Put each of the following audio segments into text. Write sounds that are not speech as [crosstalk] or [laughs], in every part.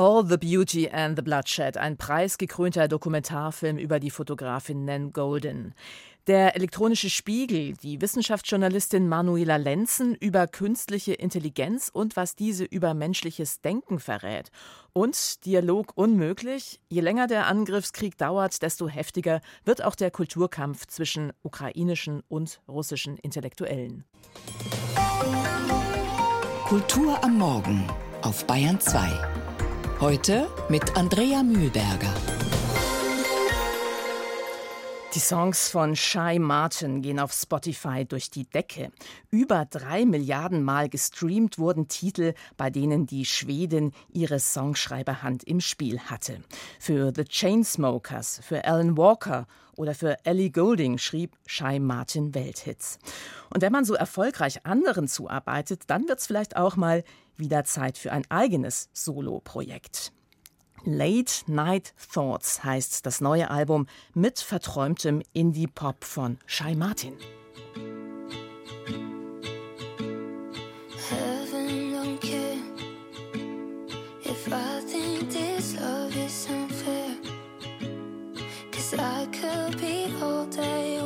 All the Beauty and the Bloodshed, ein preisgekrönter Dokumentarfilm über die Fotografin Nan Golden. Der elektronische Spiegel, die Wissenschaftsjournalistin Manuela Lenzen über künstliche Intelligenz und was diese über menschliches Denken verrät. Und Dialog unmöglich. Je länger der Angriffskrieg dauert, desto heftiger wird auch der Kulturkampf zwischen ukrainischen und russischen Intellektuellen. Kultur am Morgen auf Bayern 2. Heute mit Andrea Mühlberger. Die Songs von Shy Martin gehen auf Spotify durch die Decke. Über drei Milliarden Mal gestreamt wurden Titel, bei denen die Schwedin ihre Songschreiberhand im Spiel hatte. Für The Chainsmokers, für Alan Walker oder für Ellie Goulding schrieb Shy Martin Welthits. Und wenn man so erfolgreich anderen zuarbeitet, dann wird es vielleicht auch mal wieder Zeit für ein eigenes Solo-Projekt. Late Night Thoughts heißt das neue Album mit verträumtem Indie-Pop von Shy Martin. I could be all day,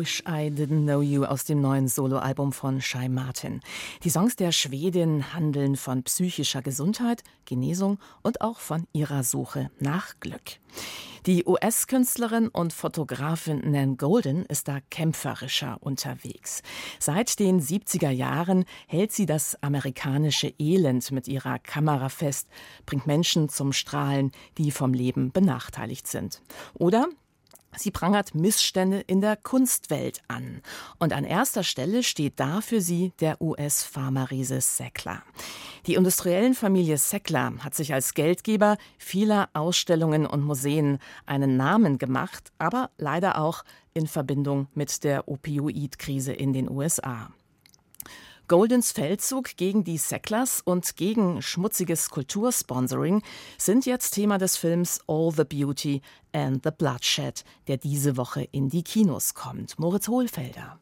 Wish I Didn't Know You aus dem neuen Soloalbum von Shy Martin. Die Songs der Schwedin handeln von psychischer Gesundheit, Genesung und auch von ihrer Suche nach Glück. Die US-Künstlerin und Fotografin Nan Golden ist da kämpferischer unterwegs. Seit den 70er Jahren hält sie das amerikanische Elend mit ihrer Kamera fest, bringt Menschen zum Strahlen, die vom Leben benachteiligt sind. Oder Sie prangert Missstände in der Kunstwelt an. Und an erster Stelle steht da für sie der US-Pharmariese Sackler. Die industriellen Familie Sackler hat sich als Geldgeber vieler Ausstellungen und Museen einen Namen gemacht, aber leider auch in Verbindung mit der Opioidkrise in den USA. Goldens Feldzug gegen die Sacklers und gegen schmutziges Kultursponsoring sind jetzt Thema des Films All the Beauty and the Bloodshed, der diese Woche in die Kinos kommt. Moritz Hohlfelder.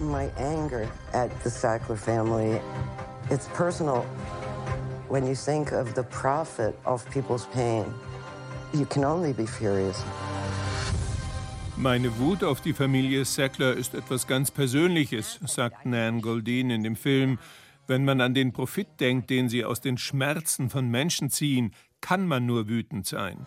My anger at the Sackler family It's personal. When you think of the profit of people's pain, you can only be furious. Meine Wut auf die Familie Sackler ist etwas ganz Persönliches, sagt Nan Goldin in dem Film. Wenn man an den Profit denkt, den sie aus den Schmerzen von Menschen ziehen, kann man nur wütend sein.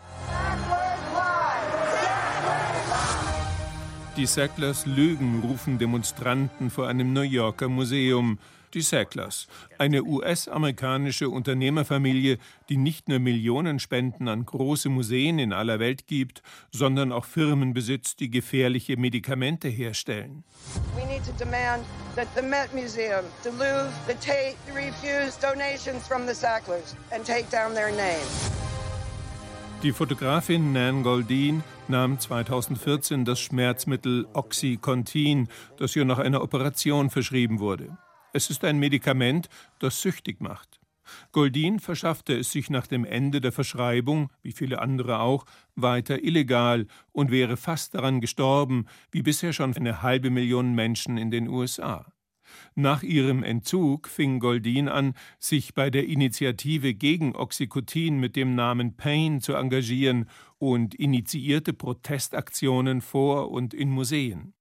Die Sacklers lügen, rufen Demonstranten vor einem New Yorker Museum. Die Sacklers, eine US-amerikanische Unternehmerfamilie, die nicht nur Millionen Spenden an große Museen in aller Welt gibt, sondern auch Firmen besitzt, die gefährliche Medikamente herstellen. We need to demand that the Met Museum, the Louvre, the Tate refuse donations from the Sacklers and take down their name. Die Fotografin Nan Goldin nahm 2014 das Schmerzmittel Oxycontin, das ihr nach einer Operation verschrieben wurde. Es ist ein Medikament, das süchtig macht. Goldin verschaffte es sich nach dem Ende der Verschreibung, wie viele andere auch, weiter illegal und wäre fast daran gestorben, wie bisher schon eine halbe Million Menschen in den USA. Nach ihrem Entzug fing Goldin an, sich bei der Initiative gegen Oxycontin mit dem Namen Pain zu engagieren und initiierte Protestaktionen vor und in Museen.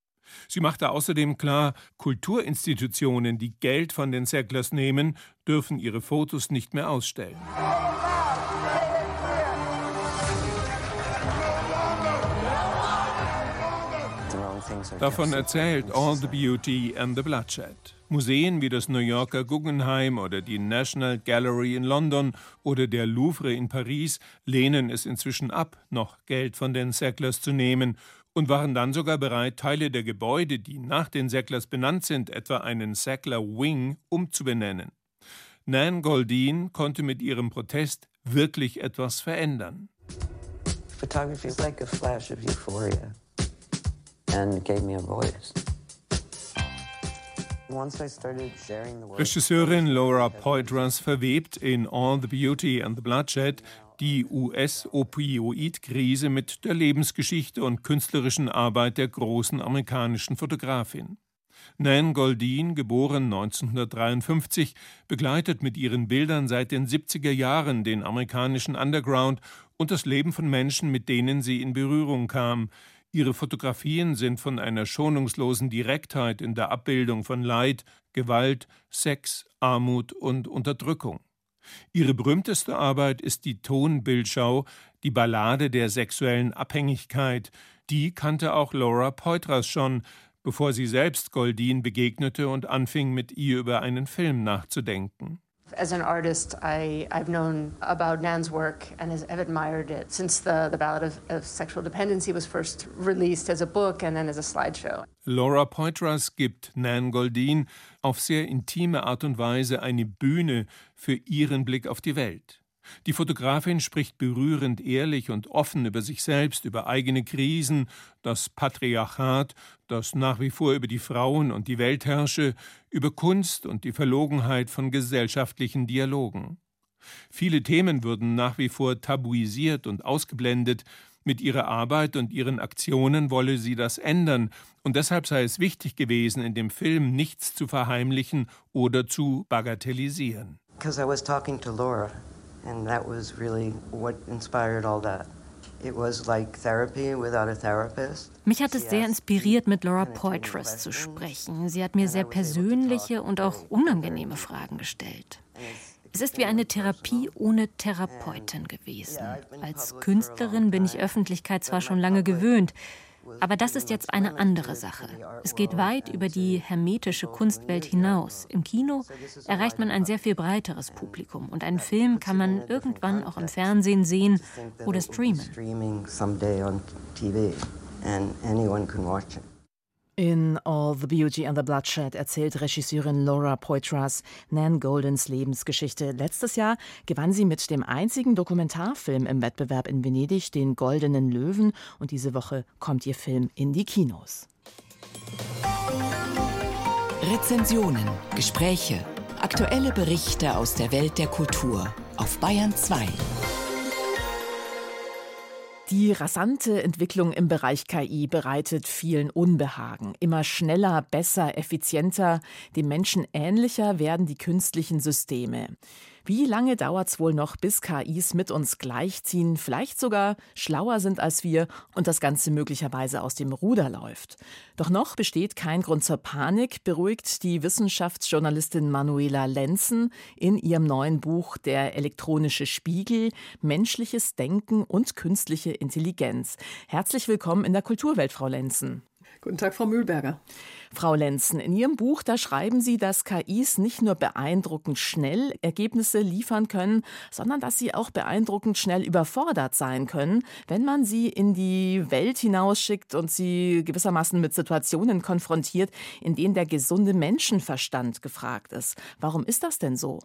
Sie machte außerdem klar, Kulturinstitutionen, die Geld von den Sacklers nehmen, dürfen ihre Fotos nicht mehr ausstellen. Davon erzählt All the Beauty and the Bloodshed. Museen wie das New Yorker Guggenheim oder die National Gallery in London oder der Louvre in Paris lehnen es inzwischen ab, noch Geld von den Sacklers zu nehmen und waren dann sogar bereit, Teile der Gebäude, die nach den Sacklers benannt sind, etwa einen Sackler Wing, umzubenennen. Nan Goldin konnte mit ihrem Protest wirklich etwas verändern. Photography is like a flash of euphoria and gave me a voice. Regisseurin Laura Poitras verwebt in All the Beauty and the Bloodshed die US-Opioid-Krise mit der Lebensgeschichte und künstlerischen Arbeit der großen amerikanischen Fotografin. Nan Goldin, geboren 1953, begleitet mit ihren Bildern seit den 70er Jahren den amerikanischen Underground und das Leben von Menschen, mit denen sie in Berührung kam, Ihre Fotografien sind von einer schonungslosen Direktheit in der Abbildung von Leid, Gewalt, Sex, Armut und Unterdrückung. Ihre berühmteste Arbeit ist die Tonbildschau, die Ballade der sexuellen Abhängigkeit. Die kannte auch Laura Poitras schon, bevor sie selbst Goldin begegnete und anfing, mit ihr über einen Film nachzudenken. As an artist, I, I've known about Nan's work and has, have admired it since the, the Ballad of, of Sexual Dependency was first released as a book and then as a slideshow. Laura Poitras gibt Nan Goldin auf sehr intime Art und Weise eine Bühne für ihren Blick auf die Welt. Die Fotografin spricht berührend ehrlich und offen über sich selbst, über eigene Krisen, das Patriarchat, das nach wie vor über die Frauen und die Welt herrsche, über Kunst und die Verlogenheit von gesellschaftlichen Dialogen. Viele Themen würden nach wie vor tabuisiert und ausgeblendet, mit ihrer Arbeit und ihren Aktionen wolle sie das ändern, und deshalb sei es wichtig gewesen, in dem Film nichts zu verheimlichen oder zu bagatellisieren. Because I was talking to Laura And that was really what inspired all that. Mich hat es sehr inspiriert, mit Laura Poitras zu sprechen. Sie hat mir sehr persönliche und auch unangenehme Fragen gestellt. Es ist wie eine Therapie ohne Therapeutin gewesen. Als Künstlerin bin ich Öffentlichkeit zwar schon lange gewöhnt, aber das ist jetzt eine andere Sache. Es geht weit über die hermetische Kunstwelt hinaus. Im Kino erreicht man ein sehr viel breiteres Publikum und einen Film kann man irgendwann auch im Fernsehen sehen oder streamen. In All the Beauty and the Bloodshed erzählt Regisseurin Laura Poitras Nan Goldens Lebensgeschichte. Letztes Jahr gewann sie mit dem einzigen Dokumentarfilm im Wettbewerb in Venedig den Goldenen Löwen und diese Woche kommt ihr Film in die Kinos. Rezensionen, Gespräche, aktuelle Berichte aus der Welt der Kultur auf Bayern 2. Die rasante Entwicklung im Bereich KI bereitet vielen Unbehagen. Immer schneller, besser, effizienter, dem Menschen ähnlicher werden die künstlichen Systeme. Wie lange dauert es wohl noch, bis KIs mit uns gleichziehen, vielleicht sogar schlauer sind als wir und das Ganze möglicherweise aus dem Ruder läuft? Doch noch besteht kein Grund zur Panik, beruhigt die Wissenschaftsjournalistin Manuela Lenzen in ihrem neuen Buch Der elektronische Spiegel, menschliches Denken und künstliche Intelligenz. Herzlich willkommen in der Kulturwelt, Frau Lenzen. Guten Tag, Frau Mühlberger. Frau Lenzen, in Ihrem Buch, da schreiben Sie, dass KIs nicht nur beeindruckend schnell Ergebnisse liefern können, sondern dass sie auch beeindruckend schnell überfordert sein können, wenn man sie in die Welt hinausschickt und sie gewissermaßen mit Situationen konfrontiert, in denen der gesunde Menschenverstand gefragt ist. Warum ist das denn so?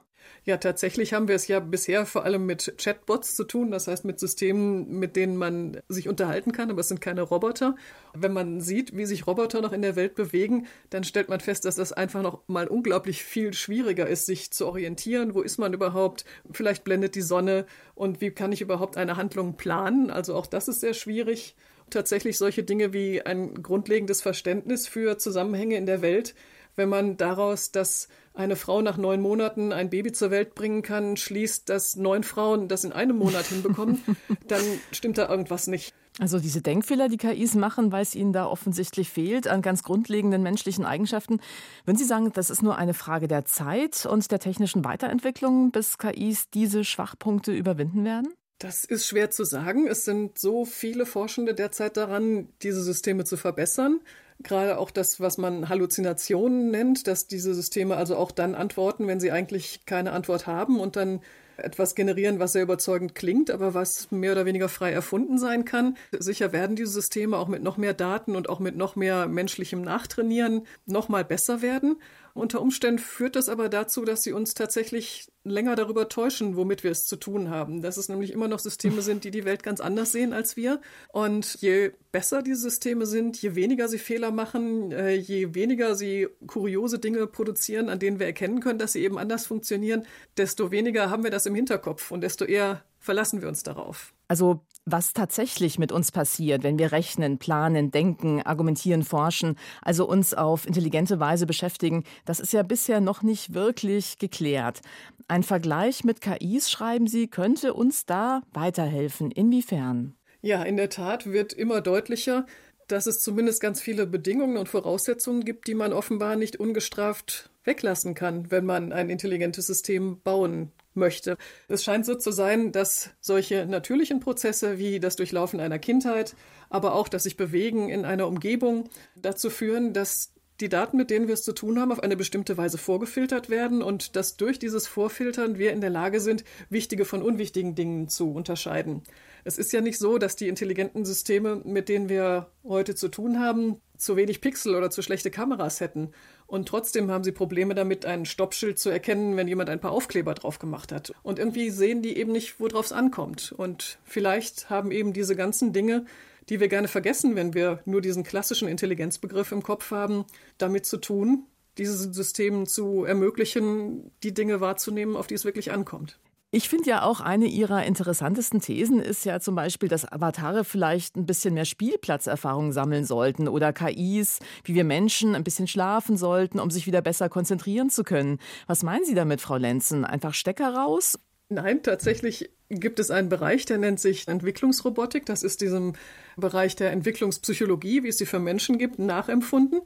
Ja, tatsächlich haben wir es ja bisher vor allem mit Chatbots zu tun, das heißt mit Systemen, mit denen man sich unterhalten kann, aber es sind keine Roboter. Wenn man sieht, wie sich Roboter noch in der Welt bewegen, dann stellt man fest, dass das einfach noch mal unglaublich viel schwieriger ist, sich zu orientieren. Wo ist man überhaupt? Vielleicht blendet die Sonne und wie kann ich überhaupt eine Handlung planen? Also auch das ist sehr schwierig. Tatsächlich solche Dinge wie ein grundlegendes Verständnis für Zusammenhänge in der Welt, wenn man daraus, dass eine Frau nach neun Monaten ein Baby zur Welt bringen kann, schließt, dass neun Frauen das in einem Monat hinbekommen, [laughs] dann stimmt da irgendwas nicht. Also diese Denkfehler, die KIs machen, weil es ihnen da offensichtlich fehlt an ganz grundlegenden menschlichen Eigenschaften. Würden Sie sagen, das ist nur eine Frage der Zeit und der technischen Weiterentwicklung, bis KIs diese Schwachpunkte überwinden werden? Das ist schwer zu sagen. Es sind so viele Forschende derzeit daran, diese Systeme zu verbessern gerade auch das, was man Halluzinationen nennt, dass diese Systeme also auch dann antworten, wenn sie eigentlich keine Antwort haben und dann etwas generieren, was sehr überzeugend klingt, aber was mehr oder weniger frei erfunden sein kann. Sicher werden diese Systeme auch mit noch mehr Daten und auch mit noch mehr menschlichem Nachtrainieren noch mal besser werden. Unter Umständen führt das aber dazu, dass sie uns tatsächlich länger darüber täuschen, womit wir es zu tun haben. Dass es nämlich immer noch Systeme [laughs] sind, die die Welt ganz anders sehen als wir. Und je besser diese Systeme sind, je weniger sie Fehler machen, äh, je weniger sie kuriose Dinge produzieren, an denen wir erkennen können, dass sie eben anders funktionieren, desto weniger haben wir das im Hinterkopf und desto eher verlassen wir uns darauf. Also was tatsächlich mit uns passiert, wenn wir rechnen, planen, denken, argumentieren, forschen, also uns auf intelligente Weise beschäftigen, das ist ja bisher noch nicht wirklich geklärt. Ein Vergleich mit KIs, schreiben Sie, könnte uns da weiterhelfen. Inwiefern? Ja, in der Tat wird immer deutlicher, dass es zumindest ganz viele Bedingungen und Voraussetzungen gibt, die man offenbar nicht ungestraft weglassen kann, wenn man ein intelligentes System bauen möchte. Es scheint so zu sein, dass solche natürlichen Prozesse wie das Durchlaufen einer Kindheit, aber auch das sich bewegen in einer Umgebung dazu führen, dass die Daten, mit denen wir es zu tun haben, auf eine bestimmte Weise vorgefiltert werden und dass durch dieses Vorfiltern wir in der Lage sind, wichtige von unwichtigen Dingen zu unterscheiden. Es ist ja nicht so, dass die intelligenten Systeme, mit denen wir heute zu tun haben, zu wenig Pixel oder zu schlechte Kameras hätten. Und trotzdem haben sie Probleme damit, ein Stoppschild zu erkennen, wenn jemand ein paar Aufkleber drauf gemacht hat. Und irgendwie sehen die eben nicht, worauf es ankommt. Und vielleicht haben eben diese ganzen Dinge, die wir gerne vergessen, wenn wir nur diesen klassischen Intelligenzbegriff im Kopf haben, damit zu tun, diesen Systemen zu ermöglichen, die Dinge wahrzunehmen, auf die es wirklich ankommt. Ich finde ja auch eine ihrer interessantesten Thesen ist ja zum Beispiel, dass Avatare vielleicht ein bisschen mehr Spielplatzerfahrung sammeln sollten oder KIs, wie wir Menschen, ein bisschen schlafen sollten, um sich wieder besser konzentrieren zu können. Was meinen Sie damit, Frau Lenzen? Einfach Stecker raus? Nein, tatsächlich gibt es einen Bereich, der nennt sich Entwicklungsrobotik. Das ist diesem Bereich der Entwicklungspsychologie, wie es sie für Menschen gibt, nachempfunden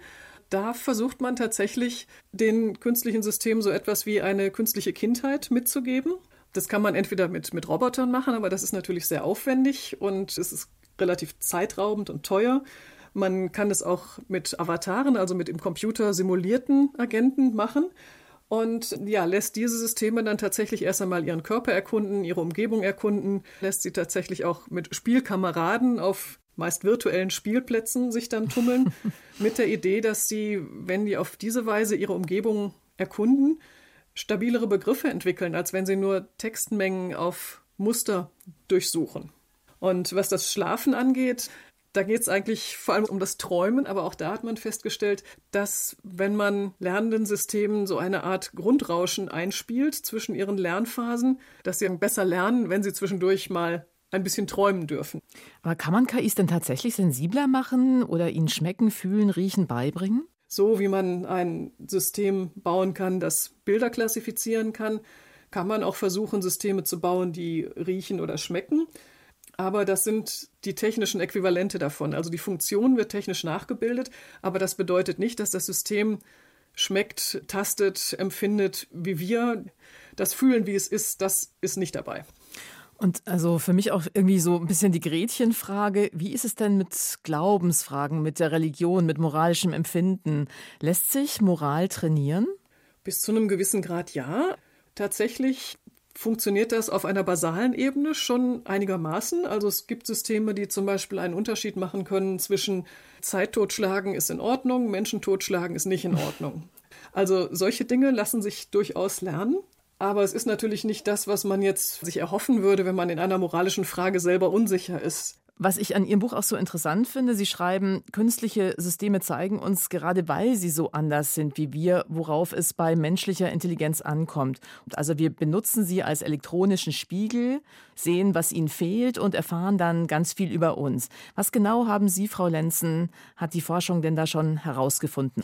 da versucht man tatsächlich den künstlichen Systemen so etwas wie eine künstliche Kindheit mitzugeben. Das kann man entweder mit, mit Robotern machen, aber das ist natürlich sehr aufwendig und es ist relativ zeitraubend und teuer. Man kann es auch mit Avataren, also mit im Computer simulierten Agenten machen und ja, lässt diese Systeme dann tatsächlich erst einmal ihren Körper erkunden, ihre Umgebung erkunden, lässt sie tatsächlich auch mit Spielkameraden auf meist virtuellen Spielplätzen sich dann tummeln, [laughs] mit der Idee, dass sie, wenn die auf diese Weise ihre Umgebung erkunden, stabilere Begriffe entwickeln, als wenn sie nur Textmengen auf Muster durchsuchen. Und was das Schlafen angeht, da geht es eigentlich vor allem um das Träumen, aber auch da hat man festgestellt, dass wenn man lernenden Systemen so eine Art Grundrauschen einspielt zwischen ihren Lernphasen, dass sie besser lernen, wenn sie zwischendurch mal ein bisschen träumen dürfen. Aber kann man KIs denn tatsächlich sensibler machen oder ihnen schmecken, fühlen, riechen beibringen? So wie man ein System bauen kann, das Bilder klassifizieren kann, kann man auch versuchen, Systeme zu bauen, die riechen oder schmecken. Aber das sind die technischen Äquivalente davon. Also die Funktion wird technisch nachgebildet, aber das bedeutet nicht, dass das System schmeckt, tastet, empfindet wie wir. Das Fühlen, wie es ist, das ist nicht dabei. Und also für mich auch irgendwie so ein bisschen die Gretchenfrage, wie ist es denn mit Glaubensfragen, mit der Religion, mit moralischem Empfinden? Lässt sich Moral trainieren? Bis zu einem gewissen Grad ja. Tatsächlich funktioniert das auf einer basalen Ebene schon einigermaßen. Also es gibt Systeme, die zum Beispiel einen Unterschied machen können zwischen Zeit totschlagen ist in Ordnung, Menschen totschlagen ist nicht in Ordnung. Also solche Dinge lassen sich durchaus lernen. Aber es ist natürlich nicht das, was man jetzt sich erhoffen würde, wenn man in einer moralischen Frage selber unsicher ist. Was ich an Ihrem Buch auch so interessant finde, Sie schreiben, künstliche Systeme zeigen uns, gerade weil sie so anders sind wie wir, worauf es bei menschlicher Intelligenz ankommt. Also wir benutzen sie als elektronischen Spiegel, sehen, was ihnen fehlt und erfahren dann ganz viel über uns. Was genau haben Sie, Frau Lenzen, hat die Forschung denn da schon herausgefunden?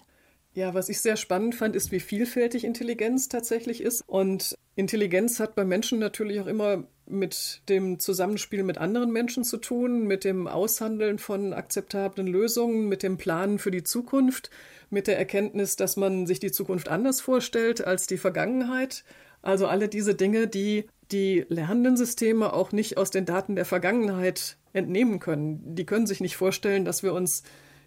Ja, was ich sehr spannend fand, ist, wie vielfältig Intelligenz tatsächlich ist. Und Intelligenz hat bei Menschen natürlich auch immer mit dem Zusammenspiel mit anderen Menschen zu tun, mit dem Aushandeln von akzeptablen Lösungen, mit dem Planen für die Zukunft, mit der Erkenntnis, dass man sich die Zukunft anders vorstellt als die Vergangenheit. Also alle diese Dinge, die die lernenden Systeme auch nicht aus den Daten der Vergangenheit entnehmen können. Die können sich nicht vorstellen, dass wir uns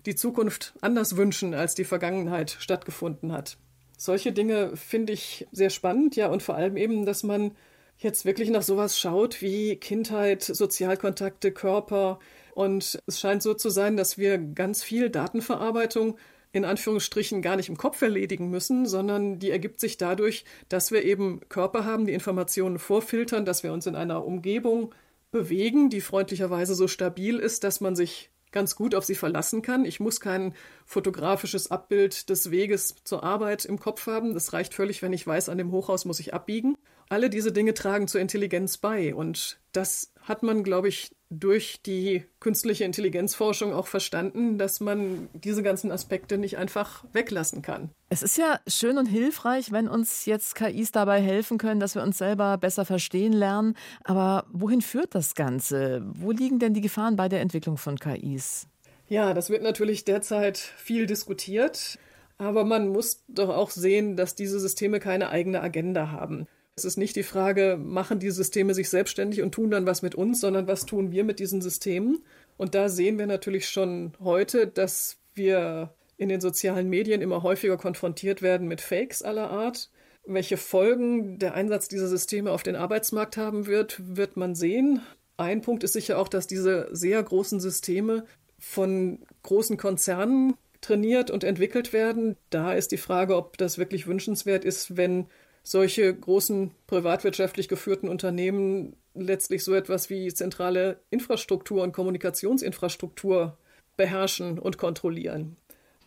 die Zukunft anders wünschen, als die Vergangenheit stattgefunden hat. Solche Dinge finde ich sehr spannend, ja, und vor allem eben, dass man jetzt wirklich nach sowas schaut wie Kindheit, Sozialkontakte, Körper. Und es scheint so zu sein, dass wir ganz viel Datenverarbeitung in Anführungsstrichen gar nicht im Kopf erledigen müssen, sondern die ergibt sich dadurch, dass wir eben Körper haben, die Informationen vorfiltern, dass wir uns in einer Umgebung bewegen, die freundlicherweise so stabil ist, dass man sich ganz gut auf sie verlassen kann. Ich muss kein fotografisches Abbild des Weges zur Arbeit im Kopf haben. Das reicht völlig, wenn ich weiß, an dem Hochhaus muss ich abbiegen. Alle diese Dinge tragen zur Intelligenz bei. Und das hat man, glaube ich, durch die künstliche Intelligenzforschung auch verstanden, dass man diese ganzen Aspekte nicht einfach weglassen kann. Es ist ja schön und hilfreich, wenn uns jetzt KIs dabei helfen können, dass wir uns selber besser verstehen lernen. Aber wohin führt das Ganze? Wo liegen denn die Gefahren bei der Entwicklung von KIs? Ja, das wird natürlich derzeit viel diskutiert. Aber man muss doch auch sehen, dass diese Systeme keine eigene Agenda haben. Es ist nicht die Frage, machen die Systeme sich selbstständig und tun dann was mit uns, sondern was tun wir mit diesen Systemen? Und da sehen wir natürlich schon heute, dass wir in den sozialen Medien immer häufiger konfrontiert werden mit Fakes aller Art. Welche Folgen der Einsatz dieser Systeme auf den Arbeitsmarkt haben wird, wird man sehen. Ein Punkt ist sicher auch, dass diese sehr großen Systeme von großen Konzernen trainiert und entwickelt werden. Da ist die Frage, ob das wirklich wünschenswert ist, wenn solche großen privatwirtschaftlich geführten Unternehmen letztlich so etwas wie zentrale Infrastruktur und Kommunikationsinfrastruktur beherrschen und kontrollieren.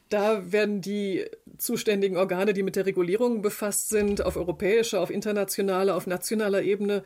Da werden die zuständigen Organe, die mit der Regulierung befasst sind, auf europäischer, auf internationaler, auf nationaler Ebene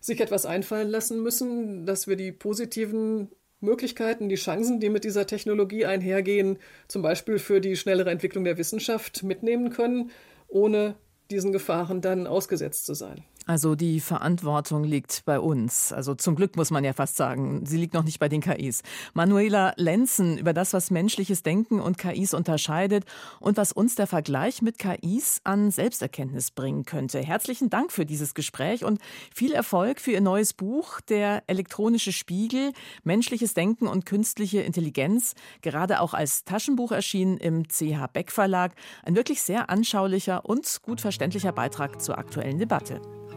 sich etwas einfallen lassen müssen, dass wir die positiven Möglichkeiten, die Chancen, die mit dieser Technologie einhergehen, zum Beispiel für die schnellere Entwicklung der Wissenschaft mitnehmen können, ohne diesen Gefahren dann ausgesetzt zu sein. Also die Verantwortung liegt bei uns. Also zum Glück muss man ja fast sagen, sie liegt noch nicht bei den KIs. Manuela Lenzen über das, was menschliches Denken und KIs unterscheidet und was uns der Vergleich mit KIs an Selbsterkenntnis bringen könnte. Herzlichen Dank für dieses Gespräch und viel Erfolg für Ihr neues Buch, Der elektronische Spiegel, menschliches Denken und künstliche Intelligenz, gerade auch als Taschenbuch erschienen im CH Beck Verlag. Ein wirklich sehr anschaulicher und gut verständlicher Beitrag zur aktuellen Debatte.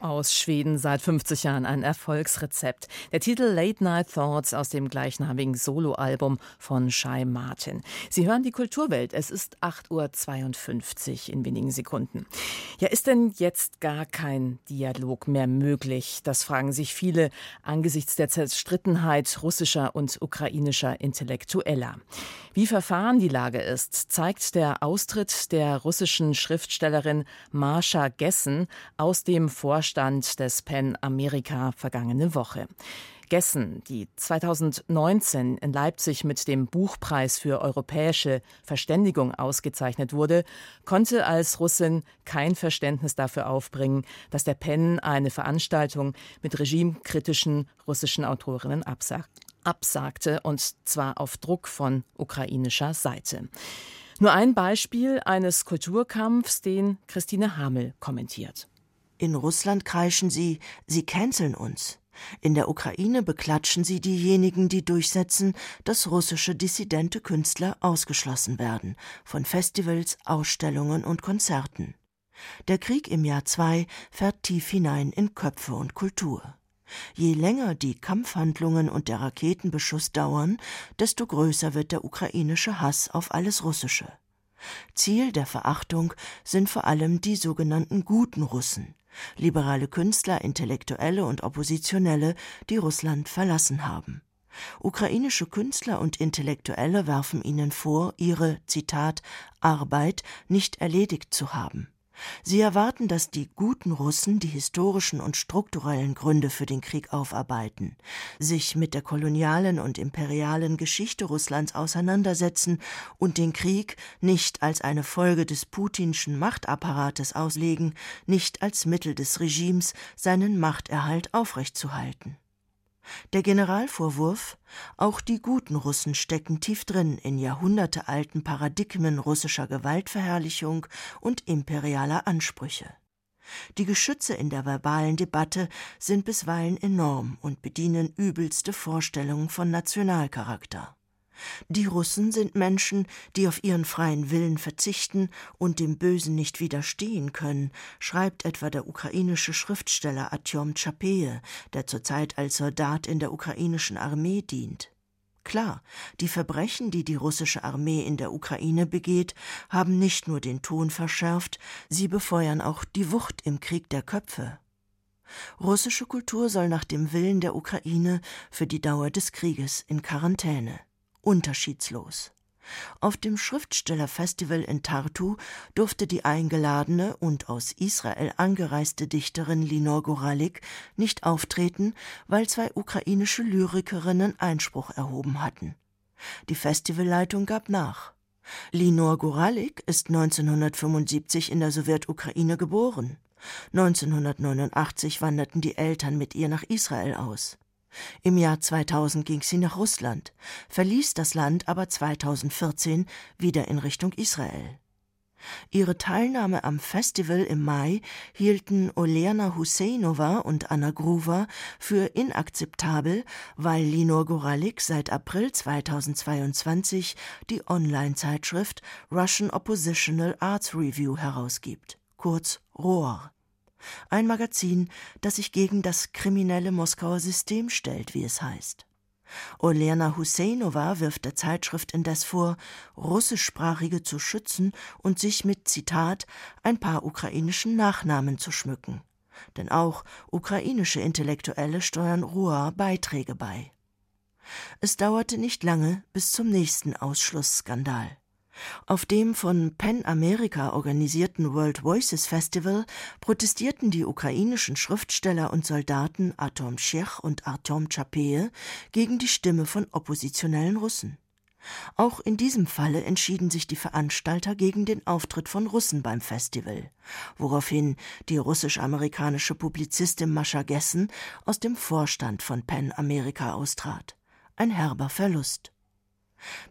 aus Schweden seit 50 Jahren ein Erfolgsrezept. Der Titel Late Night Thoughts aus dem gleichnamigen Soloalbum von Shai Martin. Sie hören die Kulturwelt. Es ist 8.52 Uhr in wenigen Sekunden. Ja, ist denn jetzt gar kein Dialog mehr möglich? Das fragen sich viele angesichts der Zerstrittenheit russischer und ukrainischer Intellektueller. Wie verfahren die Lage ist, zeigt der Austritt der russischen Schriftstellerin Marsha Gessen aus dem Vorstand Stand des PEN Amerika vergangene Woche. Gessen, die 2019 in Leipzig mit dem Buchpreis für europäische Verständigung ausgezeichnet wurde, konnte als Russin kein Verständnis dafür aufbringen, dass der PEN eine Veranstaltung mit regimekritischen russischen Autorinnen absagt, absagte, und zwar auf Druck von ukrainischer Seite. Nur ein Beispiel eines Kulturkampfs, den Christine Hamel kommentiert. In Russland kreischen sie, sie canceln uns. In der Ukraine beklatschen sie diejenigen, die durchsetzen, dass russische dissidente Künstler ausgeschlossen werden von Festivals, Ausstellungen und Konzerten. Der Krieg im Jahr zwei fährt tief hinein in Köpfe und Kultur. Je länger die Kampfhandlungen und der Raketenbeschuss dauern, desto größer wird der ukrainische Hass auf alles Russische. Ziel der Verachtung sind vor allem die sogenannten guten Russen, liberale Künstler, Intellektuelle und Oppositionelle, die Russland verlassen haben. Ukrainische Künstler und Intellektuelle werfen ihnen vor, ihre Zitat Arbeit nicht erledigt zu haben. Sie erwarten, dass die guten Russen die historischen und strukturellen Gründe für den Krieg aufarbeiten, sich mit der kolonialen und imperialen Geschichte Russlands auseinandersetzen und den Krieg nicht als eine Folge des putinschen Machtapparates auslegen, nicht als Mittel des Regimes, seinen Machterhalt aufrechtzuhalten. Der Generalvorwurf, auch die guten Russen stecken tief drin in jahrhundertealten Paradigmen russischer Gewaltverherrlichung und imperialer Ansprüche. Die Geschütze in der verbalen Debatte sind bisweilen enorm und bedienen übelste Vorstellungen von Nationalcharakter. Die Russen sind Menschen, die auf ihren freien Willen verzichten und dem Bösen nicht widerstehen können, schreibt etwa der ukrainische Schriftsteller Artyom Chapeje, der zurzeit als Soldat in der ukrainischen Armee dient. Klar, die Verbrechen, die die russische Armee in der Ukraine begeht, haben nicht nur den Ton verschärft, sie befeuern auch die Wucht im Krieg der Köpfe. Russische Kultur soll nach dem Willen der Ukraine für die Dauer des Krieges in Quarantäne unterschiedslos. Auf dem Schriftstellerfestival in Tartu durfte die eingeladene und aus Israel angereiste Dichterin Linor Goralik nicht auftreten, weil zwei ukrainische Lyrikerinnen Einspruch erhoben hatten. Die Festivalleitung gab nach. Linor Goralik ist 1975 in der Sowjetukraine geboren. 1989 wanderten die Eltern mit ihr nach Israel aus. Im Jahr 2000 ging sie nach Russland, verließ das Land aber 2014 wieder in Richtung Israel. Ihre Teilnahme am Festival im Mai hielten Olerna Husseinova und Anna Gruver für inakzeptabel, weil Linor Goralik seit April 2022 die Online-Zeitschrift Russian Oppositional Arts Review herausgibt, kurz ROR. Ein Magazin, das sich gegen das kriminelle Moskauer System stellt, wie es heißt. Olena Husseinova wirft der Zeitschrift indes vor, Russischsprachige zu schützen und sich mit Zitat ein paar ukrainischen Nachnamen zu schmücken. Denn auch ukrainische Intellektuelle steuern Ruhr Beiträge bei. Es dauerte nicht lange bis zum nächsten Ausschlussskandal. Auf dem von PEN America organisierten World Voices Festival protestierten die ukrainischen Schriftsteller und Soldaten Atom Schech und Artom Chapee gegen die Stimme von oppositionellen Russen. Auch in diesem Falle entschieden sich die Veranstalter gegen den Auftritt von Russen beim Festival, woraufhin die russisch-amerikanische Publizistin Mascha Gessen aus dem Vorstand von PEN America austrat. Ein herber Verlust.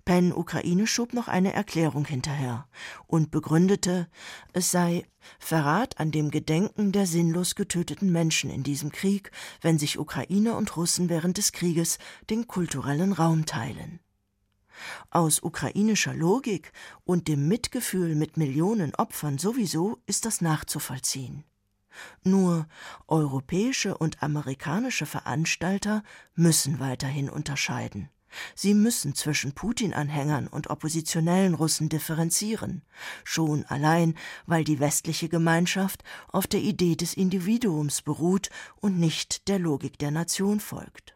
Penn Ukraine schob noch eine Erklärung hinterher und begründete, es sei Verrat an dem Gedenken der sinnlos getöteten Menschen in diesem Krieg, wenn sich Ukraine und Russen während des Krieges den kulturellen Raum teilen. Aus ukrainischer Logik und dem Mitgefühl mit Millionen Opfern sowieso ist das nachzuvollziehen. Nur europäische und amerikanische Veranstalter müssen weiterhin unterscheiden. Sie müssen zwischen Putin-Anhängern und oppositionellen Russen differenzieren, schon allein, weil die westliche Gemeinschaft auf der Idee des Individuums beruht und nicht der Logik der Nation folgt.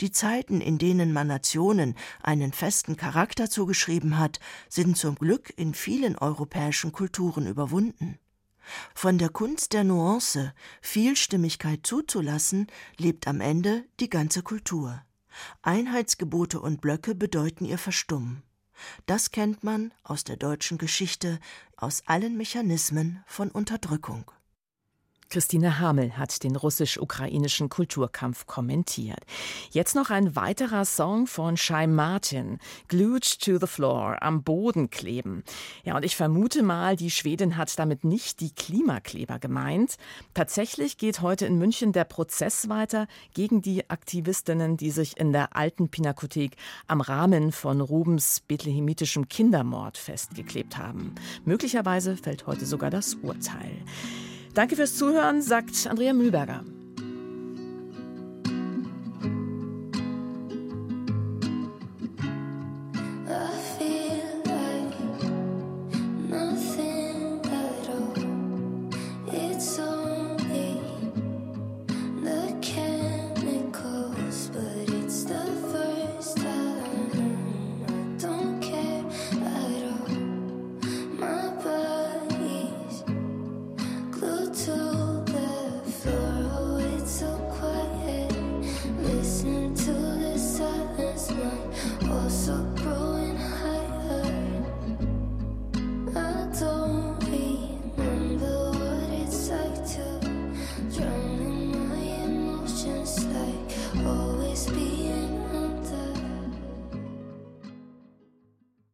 Die Zeiten, in denen man Nationen einen festen Charakter zugeschrieben hat, sind zum Glück in vielen europäischen Kulturen überwunden. Von der Kunst der Nuance, Vielstimmigkeit zuzulassen, lebt am Ende die ganze Kultur. Einheitsgebote und Blöcke bedeuten ihr Verstummen. Das kennt man aus der deutschen Geschichte, aus allen Mechanismen von Unterdrückung. Christine Hamel hat den russisch-ukrainischen Kulturkampf kommentiert. Jetzt noch ein weiterer Song von Shai Martin, Glued to the Floor, am Boden kleben. Ja, und ich vermute mal, die Schwedin hat damit nicht die Klimakleber gemeint. Tatsächlich geht heute in München der Prozess weiter gegen die Aktivistinnen, die sich in der alten Pinakothek am Rahmen von Rubens bethlehemitischem Kindermord festgeklebt haben. Möglicherweise fällt heute sogar das Urteil. Danke fürs Zuhören, sagt Andrea Mühlberger.